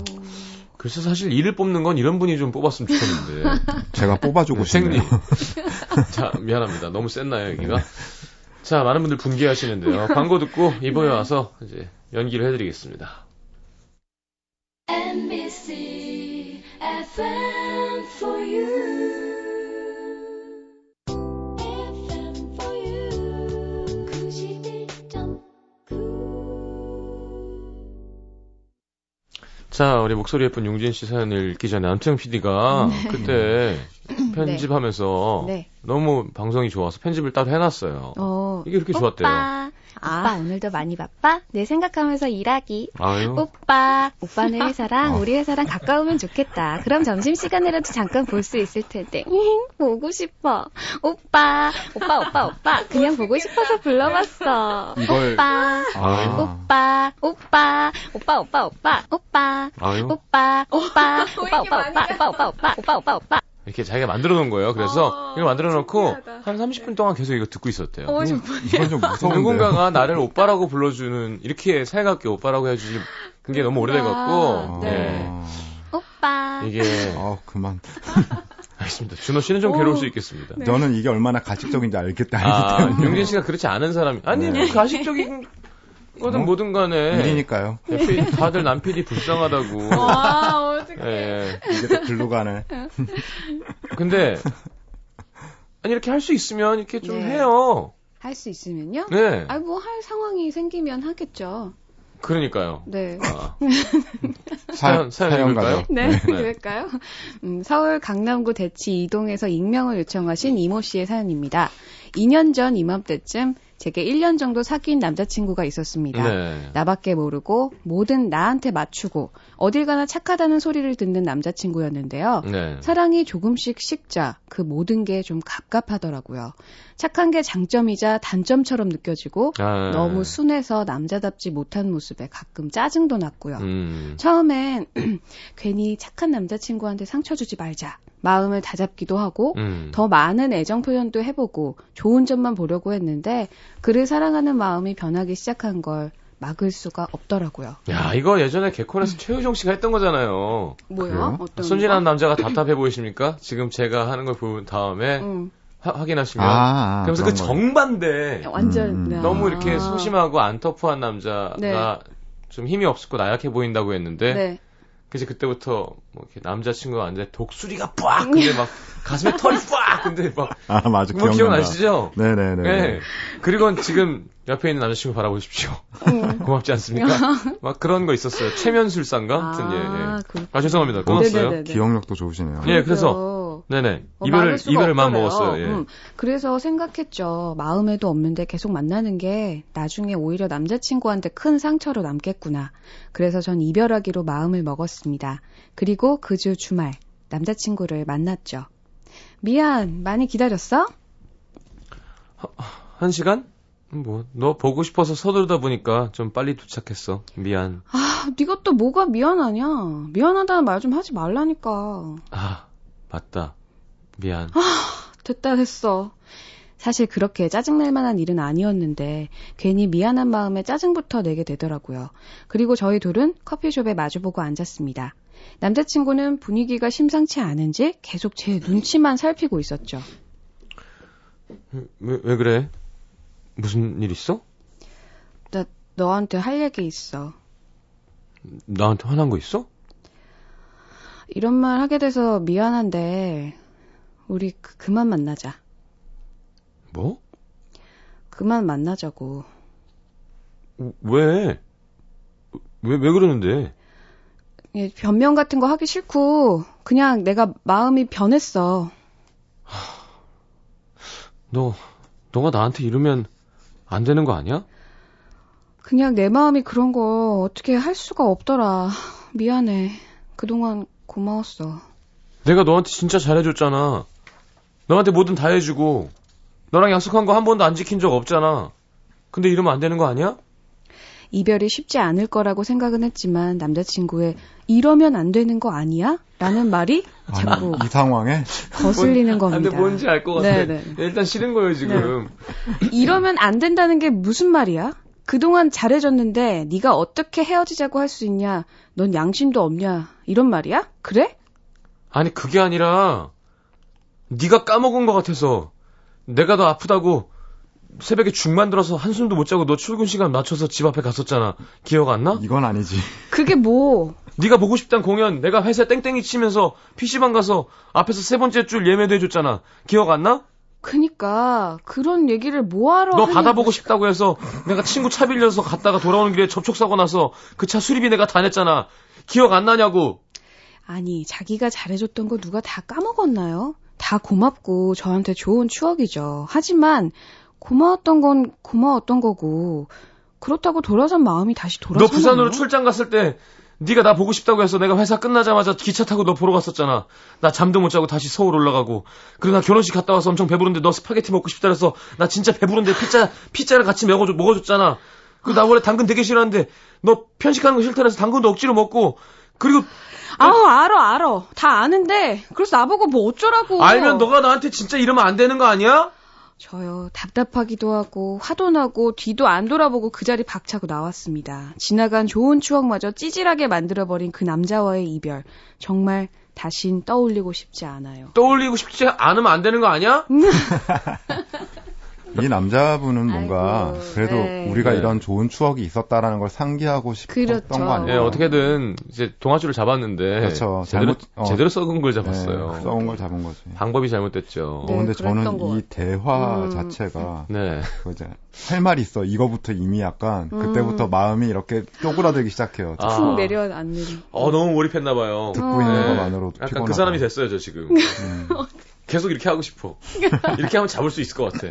그래서 사실 일을 뽑는 건 이런 분이 좀 뽑았으면 좋겠는데. 제가 뽑아주고 생리. 싶네요. 자, 미안합니다. 너무 셌나요, 여기가? 자, 많은 분들 분개하시는데요. 광고 듣고 이번에 와서 이제 연기를 해드리겠습니다. NBC FM for you. FM for you. 91.9. 자, 우리 목소리 예쁜 용진 씨 사연을 읽기 전에 안태영 PD가 그때 편집하면서 네. 너무 방송이 좋아서 편집을 따로 해놨어요. 어, 이게 그렇게 좋았대요. 오빠, 아. 오빠 오늘도 많이 바빠? 내 생각하면서 일하기. 아유. 오빠, 오빠네 회사랑 어. 우리 회사랑 가까우면 좋겠다. 그럼 점심시간이라도 잠깐 볼 수 있을 텐데. 보고 싶어. 오빠, 오빠, 오빠, 오빠. 그냥 보고 싶어서 불러봤어. 이걸- 오빠, 아. 오빠, 오빠, 오빠, 오빠, 오빠, 오빠. 아유. 오빠, 오빠, 오빠, 오빠, 오빠, 오빠, 오빠, 오빠, 오빠, 오빠, 오빠. 이렇게 자기가 만들어 놓은 거예요. 그래서 어, 이걸 만들어 놓고 신기하다. 한 30분 동안 계속 이거 듣고 있었대요. 어, 좀 이건 좀 무서운데. 누군가가 나를 오빠라고 불러주는 이렇게 살갑게 오빠라고 해주지 그게 너무 오래돼갖고 네. 아, 오빠. 이게 아, 그만. 알겠습니다. 준호 씨는 좀 괴로울 수 있겠습니다. 저는 이게 얼마나 가식적인지 알겠다. 아, 알기 때문에. 용진 씨가 그렇지 않은 사람이 아니 네. 뭐 가식적인 거든 어? 뭐든 간에 일이니까요. 피- 다들 남편이 불쌍하다고. 아, 어떡해. 예, 예. 이게 또 글로 가네. 근데 아니 이렇게 할 수 있으면 이렇게 좀 네. 해요. 할 수 있으면요? 네. 아, 뭐할 상황이 생기면 하겠죠. 그러니까요. 네. 아. 사연, 사연 읽을까요? 네, 네. 그럴까요? 음, 서울 강남구 대치 이동에서 익명을 요청하신 이모 씨의 사연입니다. 2년 전 이맘때쯤 제게 1년 정도 사귄 남자친구가 있었습니다. 네. 나밖에 모르고 뭐든 나한테 맞추고 어딜 가나 착하다는 소리를 듣는 남자친구였는데요. 네. 사랑이 조금씩 식자 그 모든 게 좀 갑갑하더라고요. 착한 게 장점이자 단점처럼 느껴지고 아, 너무 순해서 남자답지 못한 모습에 가끔 짜증도 났고요. 음. 처음엔 괜히 착한 남자친구한테 상처 주지 말자. 마음을 다잡기도 하고 음. 더 많은 애정 표현도 해보고 좋은 점만 보려고 했는데 그를 사랑하는 마음이 변하기 시작한 걸 막을 수가 없더라고요. 야, 이거 예전에 개콘에서 최유정 씨가 했던 거잖아요. 뭐요? 어떤 순진한 남자가 답답해 보이십니까? 지금 제가 하는 걸 본 다음에 응. 하- 확인하시면 아, 아, 그러면서 그 거. 정반대 완전 음, 음. 네. 너무 아. 이렇게 소심하고 안 터프한 남자가 네. 좀 힘이 없었고 나약해 보인다고 했는데 네. 그래서 그때부터 뭐 이렇게 남자친구가 앉아 독수리가 빡 근데 막 가슴에 털이 빡 근데 막 아, 맞아. 뭐. 기억나시죠? 네네네. 네. 그리고 지금 옆에 있는 남자친구 바라보십시오. 음. 고맙지 않습니까? 막 그런 거 있었어요. 최면술상가? 아무튼 예, 예. 그... 아 죄송합니다. 끊었어요. 네네네네. 기억력도 좋으시네요. 예, 그래서 그래서 네네 어, 이별을 막을 수가 이별을 마음 없더래요. 먹었어요. 예. 음, 그래서 생각했죠. 마음에도 없는데 계속 만나는 게 나중에 오히려 남자친구한테 큰 상처로 남겠구나. 그래서 전 이별하기로 마음을 먹었습니다. 그리고 그 주 주말 남자친구를 만났죠. 미안, 많이 기다렸어? 한 시간? 뭐 너 보고 싶어서 서두르다 보니까 좀 빨리 도착했어. 미안. 아, 네가 또 뭐가 미안하냐? 미안하다는 말 좀 하지 말라니까. 아 맞다. 미안. 됐다 됐어. 사실 그렇게 짜증낼 만한 일은 아니었는데 괜히 미안한 마음에 짜증부터 내게 되더라고요. 그리고 저희 둘은 커피숍에 마주보고 앉았습니다. 남자친구는 분위기가 심상치 않은지 계속 제 눈치만 살피고 있었죠. 왜, 왜 그래? 무슨 일 있어? 나 너한테 할 얘기 있어. 나한테 화난 거 있어? 이런 말 하게 돼서 미안한데 우리 그, 그만 만나자. 뭐? 그만 만나자고. 왜? 왜, 왜 그러는데? 예, 변명 같은 거 하기 싫고 그냥 내가 마음이 변했어. 너, 너가 나한테 이러면 안 되는 거 아니야? 그냥 내 마음이 그런 거 어떻게 할 수가 없더라. 미안해. 그동안 고마웠어. 내가 너한테 진짜 잘해줬잖아. 너한테 뭐든 다 해주고, 너랑 약속한 거 한 번도 안 지킨 적 없잖아. 근데 이러면 안 되는 거 아니야? 이별이 쉽지 않을 거라고 생각은 했지만 남자친구의 이러면 안 되는 거 아니야? 라는 말이 자꾸 아니, 이 상황에 거슬리는 뭔- 아, 겁니다. 근데 뭔지 알 것 같아. 네네. 일단 싫은 거예요, 지금. 이러면 안 된다는 게 무슨 말이야? 그동안 잘해줬는데 네가 어떻게 헤어지자고 할 수 있냐? 넌 양심도 없냐? 이런 말이야? 그래? 아니, 그게 아니라, 네가 까먹은 것 같아서, 내가 더 아프다고, 새벽에 죽 만들어서 한숨도 못 자고 너 출근 시간 맞춰서 집 앞에 갔었잖아. 기억 안 나? 이건 아니지. 그게 뭐? 네가 보고 싶단 공연 내가 회사 땡땡이 치면서 PC방 가서 앞에서 세 번째 줄 예매도 해줬잖아. 기억 안 나? 그니까 그런 얘기를 뭐하러 너. 받아보고 싶다고 해서 내가 친구 차 빌려서 갔다가 돌아오는 길에 접촉사고 나서 그 차 수리비 내가 다 냈잖아. 기억 안 나냐고. 아니, 자기가 잘해줬던 거 누가 다 까먹었나요? 다 고맙고 저한테 좋은 추억이죠. 하지만 고마웠던 건 고마웠던 거고 그렇다고 돌아선 마음이 다시 너 돌아서나요? 부산으로 출장 갔을 때 네가 나 보고 싶다고 해서 내가 회사 끝나자마자 기차 타고 너 보러 갔었잖아. 나 잠도 못 자고 다시 서울 올라가고. 그리고 나 결혼식 갔다 와서 엄청 배부른데 너 스파게티 먹고 싶다 그래서 나 진짜 배부른데 피자 피자를 같이 먹어줘, 먹어줬잖아. 그리고 나 원래 당근 되게 싫어하는데 너 편식하는 거 싫다 그래서 당근도 억지로 먹고 그리고 아우 알아 알아 다 아는데 그래서 나보고 뭐 어쩌라고 알면 너가 나한테 진짜 이러면 안 되는 거 아니야? 저요 답답하기도 하고 화도 나고 뒤도 안 돌아보고 그 자리 박차고 나왔습니다. 지나간 좋은 추억마저 찌질하게 만들어버린 그 남자와의 이별 정말 다신 떠올리고 싶지 않아요. 떠올리고 싶지 않으면 안 되는 거 아니야? 이 남자분은 뭔가 아이고, 그래도 네. 우리가 네. 이런 좋은 추억이 있었다라는 걸 상기하고 싶었던 그렇죠. 거 아니에요? 예, 어떻게든 이제 동아줄을 잡았는데 그렇죠. 제대로 잘못- 어. 제대로 썩은 걸 네, 잡았어요. 썩은 걸 잡은 거지. 방법이 잘못됐죠. 어, 근데 저는 것이 대화 음. 자체가 네. 그 이제 할 말이 있어. 이거부터 이미 약간 음. 그때부터 마음이 이렇게 쪼그라들기 시작해요. 아. 툭 내려앉는. 어 너무 몰입했나 봐요. 듣고 있는 네. 것만으로도 약간 피곤하고. 그 사람이 됐어요, 저 지금. 음. 계속 이렇게 하고 싶어. 이렇게 하면 잡을 수 있을 것 같아.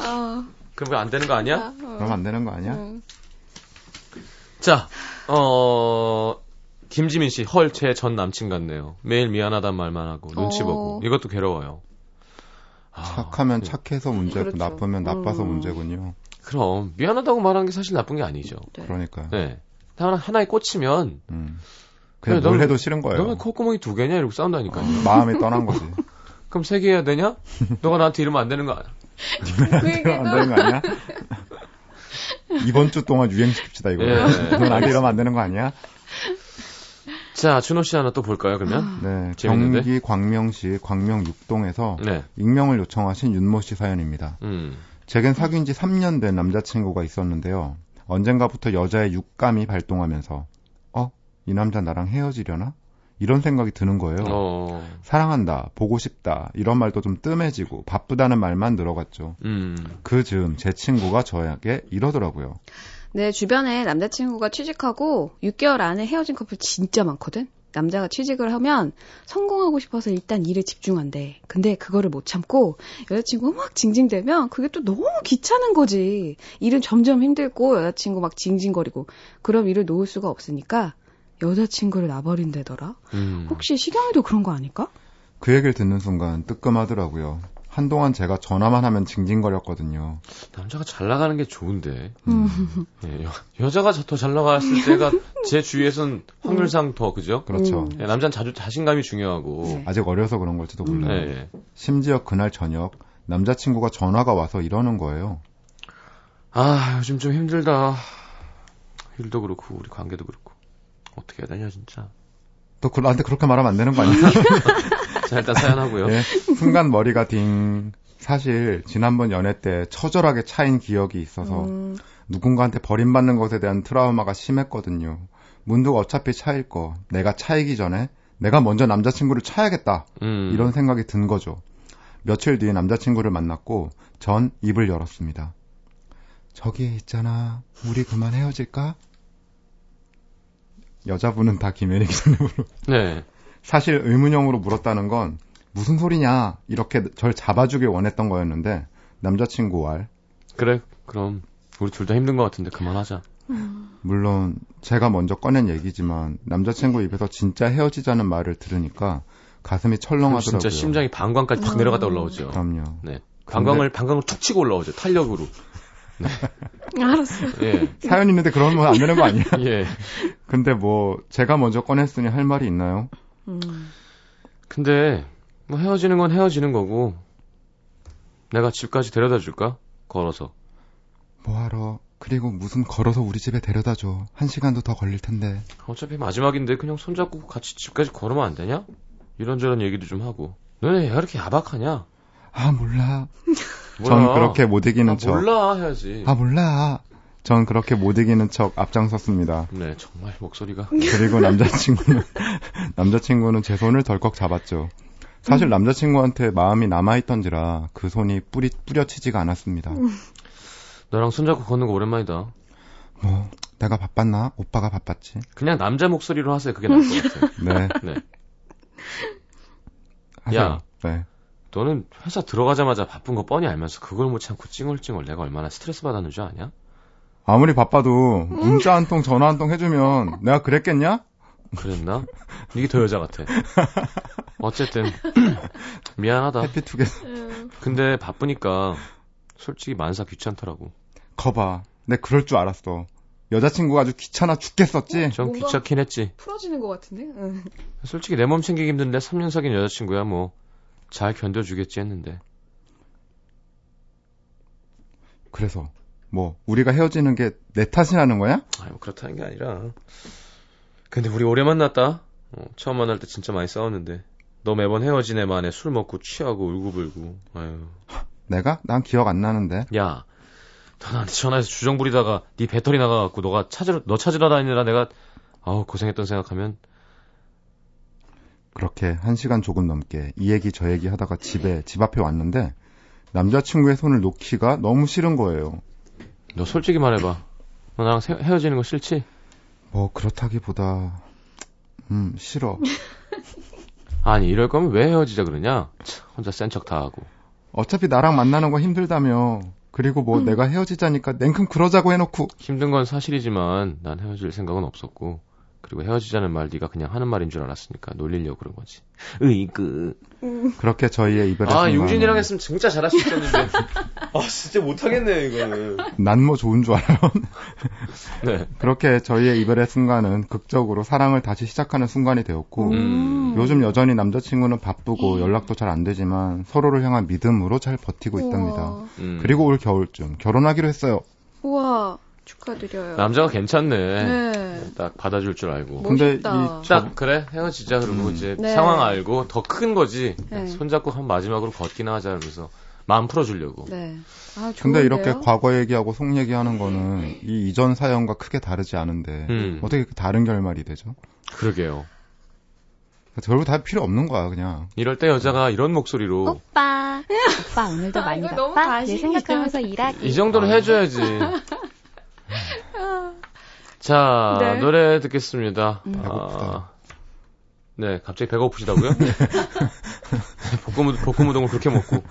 아, 그럼 왜안 되는 거 아니야? 그럼 안 되는 거 아니야? 음. 자, 어, 김지민 씨, 헐, 제 전 남친 같네요. 매일 미안하단 말만 하고, 눈치 어. 보고. 이것도 괴로워요. 아, 착하면 그- 착해서 문제고 그렇죠. 나쁘면 나빠서 음. 문제군요. 그럼, 미안하다고 말하는 게 사실 나쁜 게 아니죠. 네. 그러니까요. 네. 하나, 하나에 꽂히면, 음. 그냥 뭘 해도 싫은 거예요. 너왜 콧구멍이 두 개냐? 이러고 싸운다니까요. 마음이 떠난 거지. 그럼 세 개 해야 되냐? 너가 나한테 이러면 안 되는 거 아니야? 그안 되는 거 아니야? 이번 주 동안 유행시킵시다 이거. 예. 넌 나한테 이러면 안 되는 거 아니야? 자, 준호 씨 하나 또 볼까요, 그러면? 네, 재밌는데? 경기 광명시 광명 6동에서 네. 익명을 요청하신 윤모 씨 사연입니다. 음. 제겐 사귄 지 3년 된 남자친구가 있었는데요. 언젠가부터 여자의 육감이 발동하면서 어? 이 남자 나랑 헤어지려나? 이런 생각이 드는 거예요. 어. 사랑한다, 보고 싶다 이런 말도 좀 뜸해지고 바쁘다는 말만 늘어갔죠. 음. 그 즈음 제 친구가 저에게 이러더라고요. 내 주변에 남자친구가 취직하고 6개월 안에 헤어진 커플 진짜 많거든? 남자가 취직을 하면 성공하고 싶어서 일단 일에 집중한대. 근데 그거를 못 참고 여자친구가 막 징징대면 그게 또 너무 귀찮은 거지. 일은 점점 힘들고 여자친구 막 징징거리고 그럼 일을 놓을 수가 없으니까 여자친구를 놔버린다더라. 음. 혹시 시경이도 그런 거 아닐까? 그 얘기를 듣는 순간 뜨끔하더라고요. 한동안 제가 전화만 하면 징징거렸거든요. 남자가 잘 나가는 게 좋은데. 음. 예, 여, 여자가 더 잘 나갔을 때가 제 주위에선 확률상 더, 그죠? 그렇죠. 음. 예, 남자는 자주 자신감이 중요하고. 네. 아직 어려서 그런 걸지도 음. 몰라요. 예, 예. 심지어 그날 저녁 남자친구가 전화가 와서 이러는 거예요. 아, 요즘 좀 힘들다. 일도 그렇고, 우리 관계도 그렇고. 어떻게 해야 되냐, 진짜. 또 그- 나한테 그렇게 말하면 안 되는 거 아니야? 자, 일단 사연하고요. 예, 순간 머리가 딩. 사실 지난번 연애 때 처절하게 차인 기억이 있어서 음, 누군가한테 버림받는 것에 대한 트라우마가 심했거든요. 문득 어차피 차일 거 내가 차이기 전에 내가 먼저 남자친구를 차야겠다 음. 이런 생각이 든 거죠. 며칠 뒤에 남자친구를 만났고 전 입을 열었습니다. 저기 있잖아. 우리 그만 헤어질까? 여자분은 다 김혜리 기자님으로 네. 사실 의문형으로 물었다는 건 무슨 소리냐 이렇게 절 잡아주길 원했던 거였는데 남자친구 말 그래, 그럼. 우리 둘 다 힘든 것 같은데 그만하자. 물론 제가 먼저 꺼낸 얘기지만 남자친구 입에서 진짜 헤어지자는 말을 들으니까 가슴이 철렁하더라고요. 진짜 심장이 방광까지 탁 내려갔다 올라오죠. 그럼요. 네. 방광을, 방광을 툭 치고 올라오죠. 탄력으로. 알았어. 예. 사연 있는데 그러면 안 되는 거 아니야? 예. 근데 뭐 제가 먼저 꺼냈으니 할 말이 있나요? 음. 근데, 뭐 헤어지는 건 헤어지는 거고, 내가 집까지 데려다 줄까? 걸어서. 뭐하러? 그리고 무슨 걸어서 우리 집에 데려다 줘. 한 시간도 더 걸릴 텐데. 어차피 마지막인데 그냥 손잡고 같이 집까지 걸으면 안 되냐? 이런저런 얘기도 좀 하고. 너네 왜 이렇게 야박하냐? 아 몰라. 몰라. 전 그렇게 못 이기는 아, 척. 몰라 해야지. 아 몰라. 전 그렇게 못 이기는 척 앞장섰습니다. 네, 정말 목소리가. 그리고 남자친구는 남자친구는 제 손을 덜컥 잡았죠. 사실 남자친구한테 마음이 남아있던지라 그 손이 뿌리 뿌려치지가 않았습니다. 너랑 손잡고 걷는 거 오랜만이다. 뭐 내가 바빴나? 오빠가 바빴지. 그냥 남자 목소리로 하세요. 그게 나을 것 같아. 네. 네. 하세요. 야. 네. 너는 회사 들어가자마자 바쁜 거 뻔히 알면서 그걸 못 참고 찡얼찡얼 내가 얼마나 스트레스 받았는 줄 아냐? 아무리 바빠도 문자 한 통, 전화 한 통 해주면 내가 그랬겠냐? 그랬나? 이게 더 여자 같아. 어쨌든 미안하다. 해피투게더. 근데 바쁘니까 솔직히 만사 귀찮더라고. 거봐. 내 그럴 줄 알았어. 여자친구가 아주 귀찮아 죽겠었지? 좀 뭔가- 귀찮긴 했지. 풀어지는 것 같은데? 응. 솔직히 내 몸 챙기기 힘든데 3년 사귄 여자친구야 뭐 잘 견뎌주겠지 했는데 그래서 뭐 우리가 헤어지는 게 내 탓이라는 거야? 아유 그렇다는 게 아니라 근데 우리 오래 만났다 어, 처음 만날 때 진짜 많이 싸웠는데 너 매번 헤어진 애만에 술 먹고 취하고 울고불고 아유 내가? 난 기억 안 나는데. 야 너 나한테 전화해서 주정 부리다가 네 배터리 나가갖고 너가 찾으러 너 찾으러 다니느라 내가 아우 고생했던 생각하면 그렇게 한 시간 조금 넘게 이 얘기 저 얘기 하다가 집에 집 앞에 왔는데 남자친구의 손을 놓기가 너무 싫은 거예요. 너 솔직히 말해봐 너 나랑 세- 헤어지는 거 싫지? 뭐 그렇다기보다 음 싫어. 아니 이럴 거면 왜 헤어지자 그러냐 참, 혼자 센 척 다 하고 어차피 나랑 만나는 거 힘들다며. 그리고 뭐 내가 헤어지자니까 냉큼 그러자고 해놓고 힘든 건 사실이지만 난 헤어질 생각은 없었고 그리고 헤어지자는 말 네가 그냥 하는 말인 줄 알았으니까 놀리려고 그런 거지. 으이그. 그렇게 저희의 이별의 아 순간은 용진이랑 했으면 진짜 잘할 수 있었는데. 아 진짜 못하겠네 이거는. 난 뭐 좋은 줄 알아요. 네. 그렇게 저희의 이별의 순간은 극적으로 사랑을 다시 시작하는 순간이 되었고 음. 요즘 여전히 남자친구는 바쁘고 연락도 잘 안 되지만 서로를 향한 믿음으로 잘 버티고 있답니다. 우와. 음. 그리고 올 겨울쯤 결혼하기로 했어요. 우와. 축하드려요. 남자가 괜찮네. 네. 딱 받아줄 줄 알고. 근데 딱 그래 헤어지자 그러고 음. 이제 네. 상황 알고 더 큰 거지 네. 손잡고 한 마지막으로 걷기나 하자 그러면서 마음 풀어주려고 네. 아, 근데? 이렇게 과거 얘기하고 속 얘기하는 거는 이 이전 사연과 크게 다르지 않은데 음. 어떻게 그 다른 결말이 되죠? 그러게요 결국 다 필요 없는 거야 그냥. 이럴 때 여자가 이런 목소리로 오빠. 오빠 오늘도 아, 많이 바빠? 내. 생각하면서 일하기. 이 정도는 해줘야지 자 네. 노래 듣겠습니다 음. 아, 네 갑자기 배가 고프시다고요? 볶음, 볶음 우동을 그렇게 먹고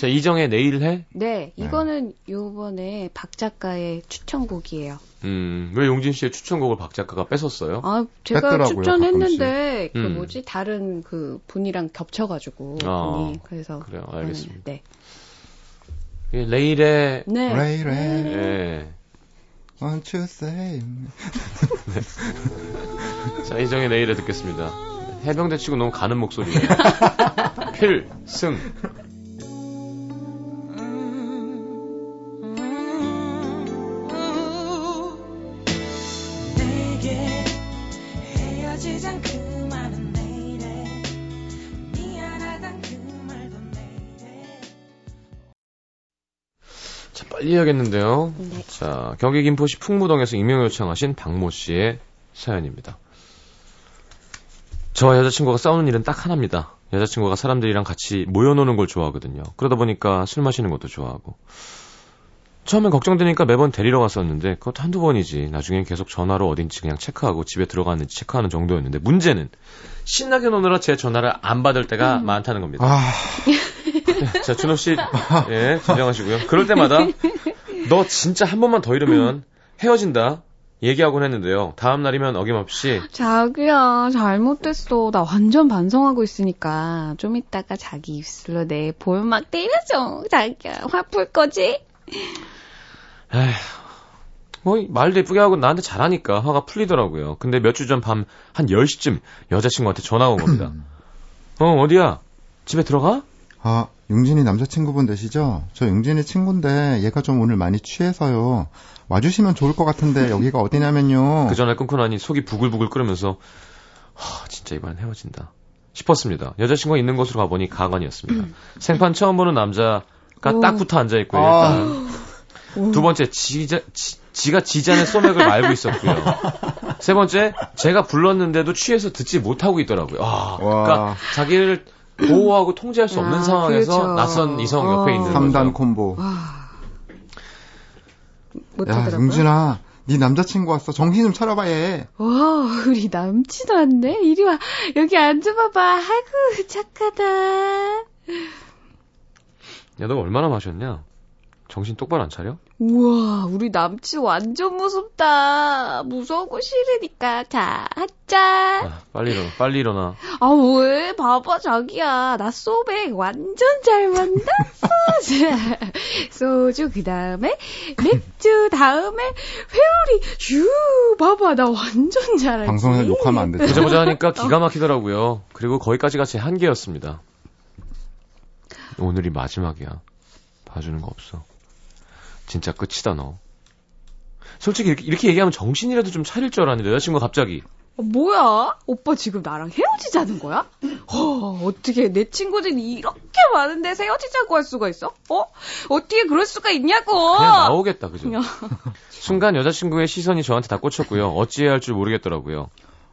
자 이정의 내일 해? 네, 이거는 요번에 박 작가의 추천곡이에요. 음, 왜 용진 씨의 추천곡을 박 작가가 뺏었어요? 아, 제가 뺐더라고요, 추천했는데 그 음. 뭐지 다른 그 분이랑 겹쳐가지고 아, 분이 그래서 그래요, 알겠습니다. 네, 이 레일의 네, 레이레 예. Won't you say 자, 이정의 내일에 듣겠습니다. 해병대 치고 너무 가는 목소리예요. 필승. 빨리 해야겠는데요. 네. 자, 경기 김포시 풍무동에서 익명 요청하신 박모 씨의 사연입니다. 저와 여자친구가 싸우는 일은 딱 하나입니다. 여자친구가 사람들이랑 같이 모여노는 걸 좋아하거든요. 그러다 보니까 술 마시는 것도 좋아하고. 처음엔 걱정되니까 매번 데리러 갔었는데 그것도 한두 번이지. 나중엔 계속 전화로 어딘지 그냥 체크하고 집에 들어갔는지 체크하는 정도였는데 문제는 신나게 노느라 제 전화를 안 받을 때가 많다는 겁니다. 아 자, 준호 씨, 예, 진정하시고요. 그럴 때마다 너 진짜 한 번만 더 이러면 헤어진다. 얘기하곤 했는데요. 다음 날이면 어김없이 자기야 잘못됐어. 나 완전 반성하고 있으니까 좀 이따가 자기 입술로 내 볼 막 때려줘. 자기야 화풀 거지? 에휴, 뭐 말도 예쁘게 하고 나한테 잘하니까 화가 풀리더라고요. 근데 몇 주 전 밤 한 10시쯤 여자친구한테 전화가 온 겁니다. 어, 어디야? 집에 들어가? 아, 용진이 남자친구분 되시죠? 저 용진이 친구인데 얘가 좀 오늘 많이 취해서요. 와주시면 좋을 것 같은데 여기가 어디냐면요. 그 전화를 끊고 나니 속이 부글부글 끓으면서 하, 진짜 이번엔 헤어진다 싶었습니다. 여자친구가 있는 곳으로 가보니 가관이었습니다. 생판 처음 보는 남자가 오. 딱 붙어 앉아 있고요. 아. 일단 두 번째 지자, 지, 가 지잔의 소맥을 말고 있었고요. 세 번째 제가 불렀는데도 취해서 듣지 못하고 있더라고요. 아, 와. 그러니까 자기를 보호하고 통제할 수 없는 아, 상황에서 그렇죠. 낯선 이성 옆에 어. 있는 삼단 거죠. 콤보. 와. 야. 용진아, 네 남자친구 왔어. 정신 좀 차려봐 얘. 와, 우리 남친 왔네? 이리 와. 여기 앉아봐봐. 아이고, 착하다. 야, 너 얼마나 마셨냐? 정신 똑바로 안 차려? 우와, 우리 남친 완전 무섭다. 무서우고 싫으니까. 자, 하자. 아, 빨리 일어나, 빨리 일어나. 아, 왜? 봐봐, 자기야. 나 소맥 완전 잘 만났어. 자, 소주, 그 다음에 맥주, 다음에 회오리. 슈, 봐봐. 나 완전 잘하지. 방송에서 욕하면 안 되죠. 보자 보자 하니까 기가 막히더라고요. 그리고 거기까지가 제 한계였습니다. 오늘이 마지막이야. 봐주는 거 없어. 진짜 끝이다 너. 솔직히 이렇게, 이렇게 얘기하면 정신이라도 좀 차릴 줄 알았는데 여자친구가 갑자기 어, 뭐야? 오빠 지금 나랑 헤어지자는 거야? 어, 어떻게 내 친구들이 이렇게 많은데 헤어지자고 할 수가 있어? 어? 어떻게 그럴 수가 있냐고! 그냥 나오겠다 그죠? 야. 순간 여자친구의 시선이 저한테 다 꽂혔고요. 어찌해야 할 줄 모르겠더라고요.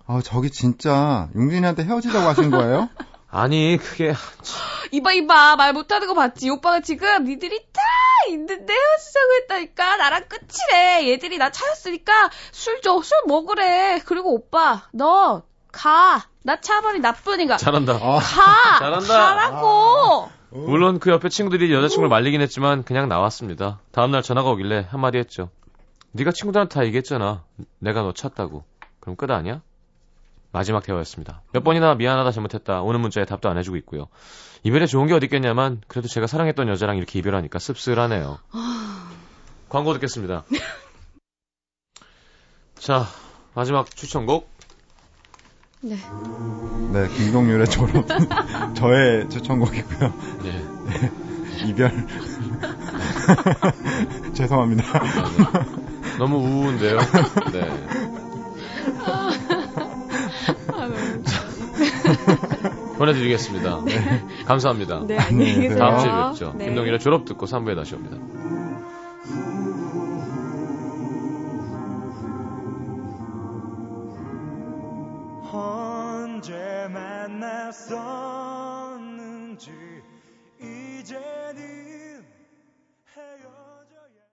아, 저기 진짜 용진이한테 헤어지자고 하신 거예요? 아니 그게 이봐, 이봐. 말 못하는 거 봤지? 오빠가 지금 니들이 다 있는데 헤어지자고 했다니까. 나랑 끝이래. 얘들이 나 차였으니까 술 줘. 술 먹으래. 그리고 오빠, 너, 가. 나 차버리 나쁘니까. 잘한다. 아, 가! 잘한다. 가라고! 물론 그 옆에 친구들이 여자친구를 말리긴 했지만 그냥 나왔습니다. 다음날 전화가 오길래 한마디 했죠. 네가 친구들한테 다 얘기했잖아. 내가 너 찼다고. 그럼 끝 아니야? 마지막 대화였습니다. 몇 번이나 미안하다 잘못했다. 오는 문자에 답도 안 해주고 있고요. 이별에 좋은 게 어디 있겠냐만 그래도 제가 사랑했던 여자랑 이렇게 이별하니까 씁쓸하네요. 광고 듣겠습니다. 자 마지막 추천곡 네. 네, 김동률의 졸업. 저의 추천곡이고요. 네. 이별. 죄송합니다. 감사합니다. 너무 우운데요. 네. 아, 너무 보내드리겠습니다. 감사합니다. 네, 안녕히 계세요. 다음 주에 뵙죠. 네. 김동일의 졸업 듣고 3부에 다시 옵니다. 언제 헤어